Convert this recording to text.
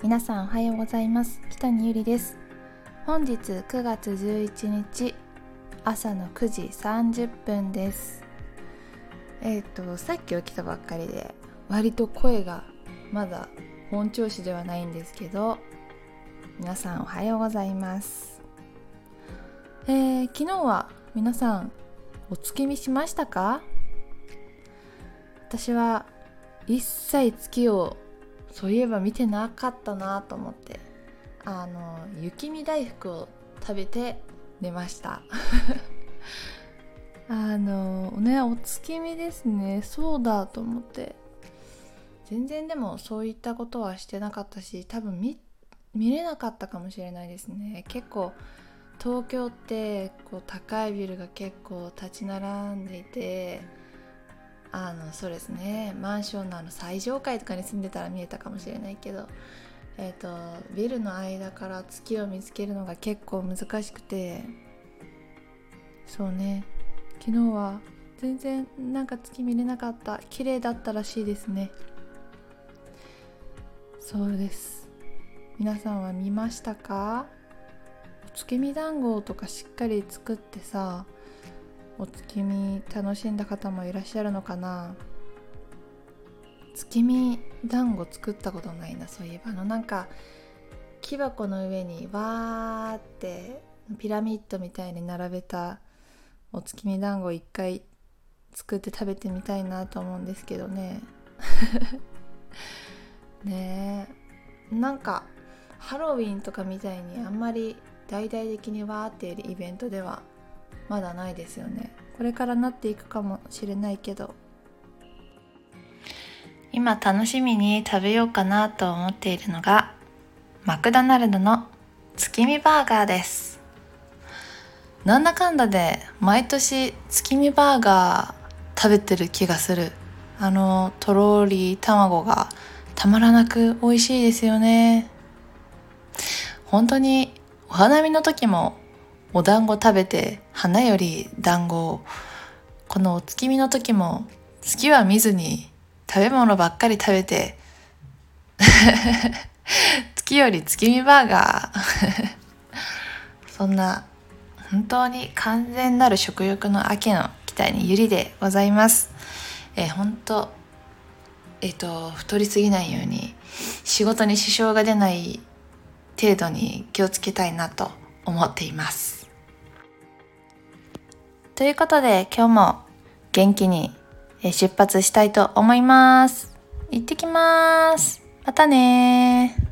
皆さんおはようございます。北にゆりです。本日9月11日朝の9時30分です。えっ、ー、とさっき起きたばっかりで割と声がまだ本調子ではないんですけど皆さんおはようございます。えー、昨日は皆さんお月見しましたか？私は一切月をそういえば見てなかったなと思って。あの雪見大福を食べて寝ました。あのねお月見ですね。そうだと思って。全然でもそういったことはしてなかったし多分見見れなかったかもしれないですね。結構東京ってこう高いビルが結構立ち並んでいてあのそうですね。マンションのあの最上階とかに住んでたら見えたかもしれないけど、えーと、ビルの間から月を見つけるのが結構難しくてそうね。昨日は全然なんか月見れなかった。綺麗だったらしいですね。そうです。皆さんは見ましたか？月見団子とかしっかり作ってさお月見楽しんだ方もいらっしゃるのかな？月見団子作ったことないなそういえば。あのなんか木箱の上にわーってピラミッドみたいに並べたお月見団子一回作って食べてみたいなと思うんですけどね。ねえ。なんかハロウィンとかみたいにあんまり大々的にわーっているイベントではまだないですよね。これからなっていくかもしれないけど。今楽しみに食べようかなと思っているのがマクドナルドの月見バーガーです。なんだかんだで毎年月見バーガー食べてる気がする。あのとろり卵がたまらなく美味しいですよね。本当にお花見の時もお団子食べて花より団子。このお月見の時も月は見ずに食べ物ばっかり食べて 月より月見バーガー。そんな本当に完全なる食欲の秋の期待にゆりでございます。えー、本当えっ、と太りすぎないように仕事に支障が出ない程度に気をつけたいなと思っていますということで今日も元気に出発したいと思います。行ってきます。またね